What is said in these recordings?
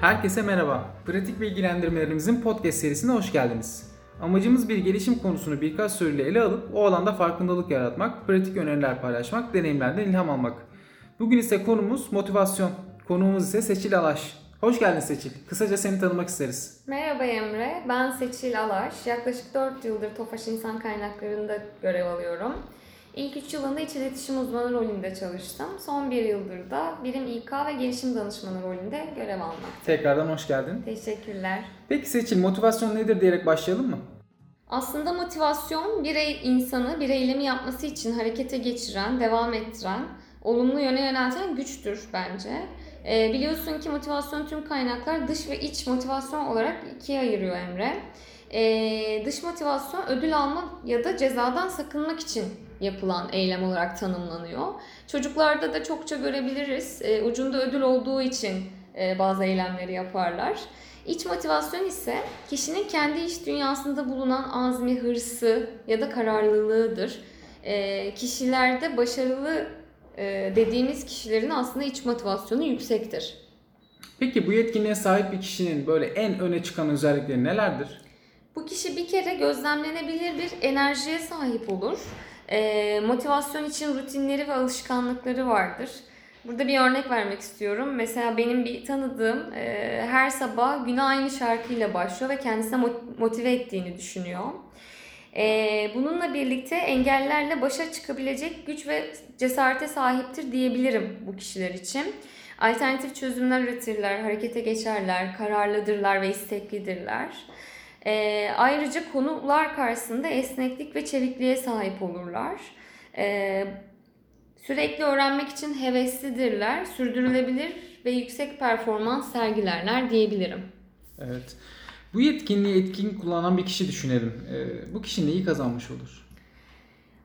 Herkese merhaba. Pratik bilgilendirmelerimizin podcast serisine hoş geldiniz. Amacımız bir gelişim konusunu birkaç soruyla ele alıp o alanda farkındalık yaratmak, pratik öneriler paylaşmak, deneyimlerden ilham almak. Bugün ise konumuz motivasyon. Konuğumuz ise Seçil Alaş. Hoş geldin Seçil. Kısaca seni tanımak isteriz. Merhaba Emre, ben Seçil Alaş. Yaklaşık 4 yıldır Tofaş İnsan Kaynakları'nda görev alıyorum. İlk 3 yılında iç iletişim uzmanı rolünde çalıştım. Son 1 yıldır da birim İK ve gelişim danışmanı rolünde görev almak. Tekrardan hoş geldin. Teşekkürler. Peki Seçil motivasyon nedir diyerek başlayalım mı? Aslında motivasyon birey insanı bir eylemi yapması için harekete geçiren, devam ettiren, olumlu yöne yönelten güçtür bence. Ee, biliyorsun ki motivasyon tüm kaynaklar dış ve iç motivasyon olarak ikiye ayırıyor Emre. Ee, dış motivasyon ödül almak ya da cezadan sakınmak için yapılan eylem olarak tanımlanıyor. Çocuklarda da çokça görebiliriz. Ee, ucunda ödül olduğu için e, bazı eylemleri yaparlar. İç motivasyon ise kişinin kendi iç dünyasında bulunan azmi, hırsı ya da kararlılığıdır. E, kişilerde başarılı e, dediğimiz kişilerin aslında iç motivasyonu yüksektir. Peki bu yetkinliğe sahip bir kişinin böyle en öne çıkan özellikleri nelerdir? Bu kişi bir kere gözlemlenebilir bir enerjiye sahip olur. E, motivasyon için rutinleri ve alışkanlıkları vardır. Burada bir örnek vermek istiyorum. Mesela benim bir tanıdığım e, her sabah güne aynı şarkıyla başlıyor ve kendisine motive ettiğini düşünüyor. E, bununla birlikte engellerle başa çıkabilecek güç ve cesarete sahiptir diyebilirim bu kişiler için. Alternatif çözümler üretirler, harekete geçerler, kararlıdırlar ve isteklidirler. E, ayrıca konular karşısında esneklik ve çevikliğe sahip olurlar. E, sürekli öğrenmek için heveslidirler, sürdürülebilir ve yüksek performans sergilerler diyebilirim. Evet. Bu yetkinliği etkin kullanan bir kişi düşünelim. Ee, bu kişi neyi kazanmış olur?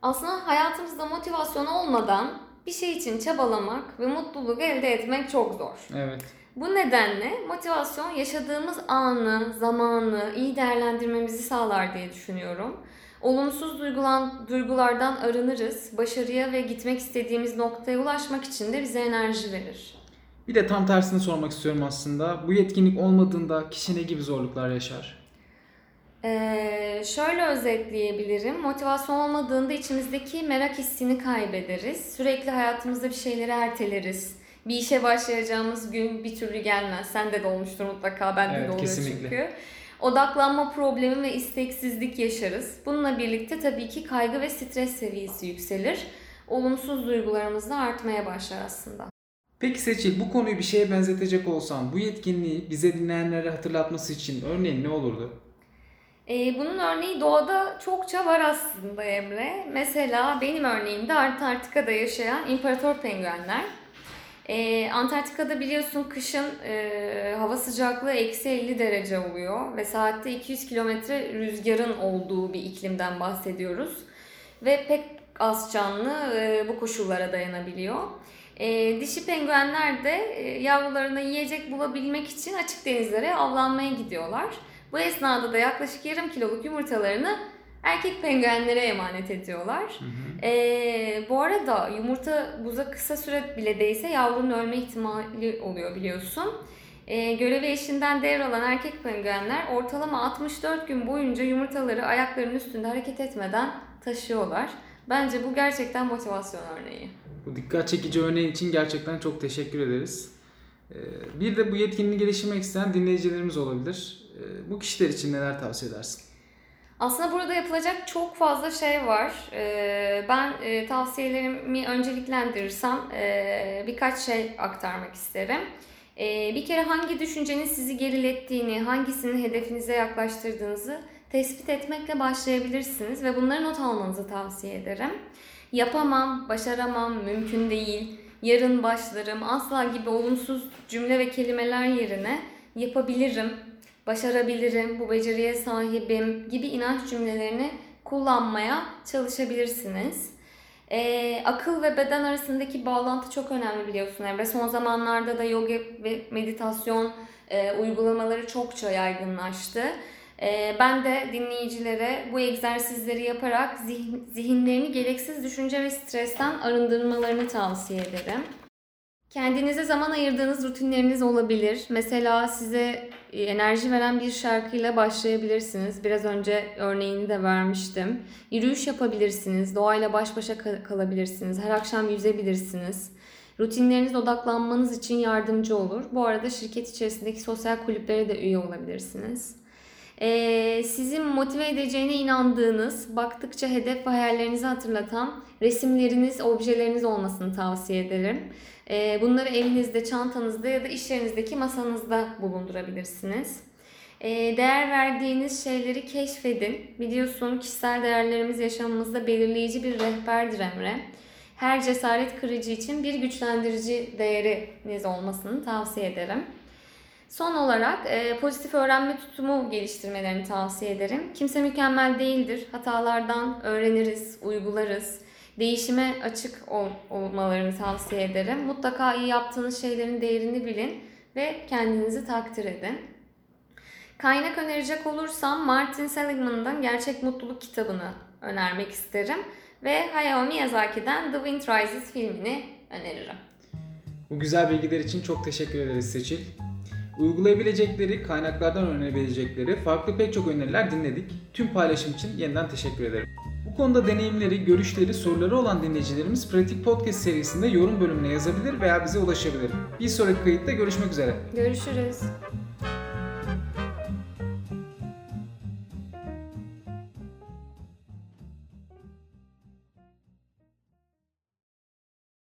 Aslında hayatımızda motivasyon olmadan bir şey için çabalamak ve mutluluk elde etmek çok zor. Evet. Bu nedenle motivasyon yaşadığımız anı, zamanı iyi değerlendirmemizi sağlar diye düşünüyorum. Olumsuz duygulan, duygulardan arınırız, başarıya ve gitmek istediğimiz noktaya ulaşmak için de bize enerji verir. Bir de tam tersini sormak istiyorum aslında. Bu yetkinlik olmadığında kişi ne gibi zorluklar yaşar? Ee, şöyle özetleyebilirim. Motivasyon olmadığında içimizdeki merak hissini kaybederiz. Sürekli hayatımızda bir şeyleri erteleriz. Bir işe başlayacağımız gün bir türlü gelmez. Sen de olmuştur mutlaka, bende Evet, de oluyor kesinlikle. çünkü. Odaklanma problemi ve isteksizlik yaşarız. Bununla birlikte tabii ki kaygı ve stres seviyesi yükselir. Olumsuz duygularımız da artmaya başlar aslında. Peki Seçil bu konuyu bir şeye benzetecek olsan bu yetkinliği bize dinleyenlere hatırlatması için örneğin ne olurdu? Ee, bunun örneği doğada çokça var aslında Emre. Mesela benim örneğimde Antarktika'da yaşayan imparator penguenler. Ee, Antarktika'da biliyorsun kışın e, hava sıcaklığı eksi 50 derece oluyor ve saatte 200 kilometre rüzgarın olduğu bir iklimden bahsediyoruz. Ve pek az canlı e, bu koşullara dayanabiliyor. E, dişi penguenler de e, yavrularına yiyecek bulabilmek için açık denizlere avlanmaya gidiyorlar. Bu esnada da yaklaşık yarım kiloluk yumurtalarını erkek penguenlere emanet ediyorlar. Ee, bu arada yumurta buza kısa süre bile değse yavrunun ölme ihtimali oluyor biliyorsun. Ee, görevi eşinden devralan erkek penguenler ortalama 64 gün boyunca yumurtaları ayaklarının üstünde hareket etmeden taşıyorlar. Bence bu gerçekten motivasyon örneği. Bu dikkat çekici örneğin için gerçekten çok teşekkür ederiz. Ee, Bir de bu yetkinliği geliştirmek isteyen dinleyicilerimiz olabilir. Bu kişiler için neler tavsiye edersin? Aslında burada yapılacak çok fazla şey var. Ee, Ben e, tavsiyelerimi önceliklendirirsem e, birkaç şey aktarmak isterim. Ee, Bir kere hangi düşüncenin sizi gerilettiğini, hangisinin hedefinize yaklaştırdığınızı tespit etmekle başlayabilirsiniz ve bunları not almanızı tavsiye ederim. Yapamam, başaramam, mümkün değil, yarın başlarım, asla gibi olumsuz cümle ve kelimeler yerine yapabilirim, başarabilirim, bu beceriye sahibim gibi inanç cümlelerini kullanmaya çalışabilirsiniz. Ee, akıl ve beden arasındaki bağlantı çok önemli biliyorsun Emre. Son zamanlarda da yoga ve meditasyon e, uygulamaları çokça yaygınlaştı. Ee, ben de dinleyicilere bu egzersizleri yaparak zihin- zihinlerini gereksiz düşünce ve stresten arındırmalarını tavsiye ederim. Kendinize zaman ayırdığınız rutinleriniz olabilir. Mesela size e, enerji veren bir şarkıyla başlayabilirsiniz. Biraz önce örneğini de vermiştim. Yürüyüş yapabilirsiniz, doğayla baş başa kal- kalabilirsiniz, her akşam yüzebilirsiniz. Rutinlerinize odaklanmanız için yardımcı olur. Bu arada şirket içerisindeki sosyal kulüplere de üye olabilirsiniz. Ee, sizi motive edeceğine inandığınız, baktıkça hedef ve hayallerinizi hatırlatan resimleriniz, objeleriniz olmasını tavsiye ederim. Ee, bunları evinizde, çantanızda ya da iş yerinizdeki masanızda bulundurabilirsiniz. Ee, değer verdiğiniz şeyleri keşfedin. Biliyorsun kişisel değerlerimiz yaşamımızda belirleyici bir rehberdir Emre. Her cesaret kırıcı için bir güçlendirici değeriniz olmasını tavsiye ederim. Son olarak e, pozitif öğrenme tutumu geliştirmelerini tavsiye ederim. Kimse mükemmel değildir. Hatalardan öğreniriz, uygularız. Değişime açık ol- olmalarını tavsiye ederim. Mutlaka iyi yaptığınız şeylerin değerini bilin ve kendinizi takdir edin. Kaynak önerecek olursam Martin Seligman'dan Gerçek Mutluluk kitabını önermek isterim. Ve Hayao Miyazaki'den The Wind Rises filmini öneririm. Bu güzel bilgiler için çok teşekkür ederiz Seçil. Uygulayabilecekleri, kaynaklardan öğrenebilecekleri farklı pek çok öneriler dinledik. Tüm paylaşım için yeniden teşekkür ederim. Bu konuda deneyimleri, görüşleri, soruları olan dinleyicilerimiz Pratik Podcast serisinde yorum bölümüne yazabilir veya bize ulaşabilir. Bir sonraki kayıtta görüşmek üzere. Görüşürüz.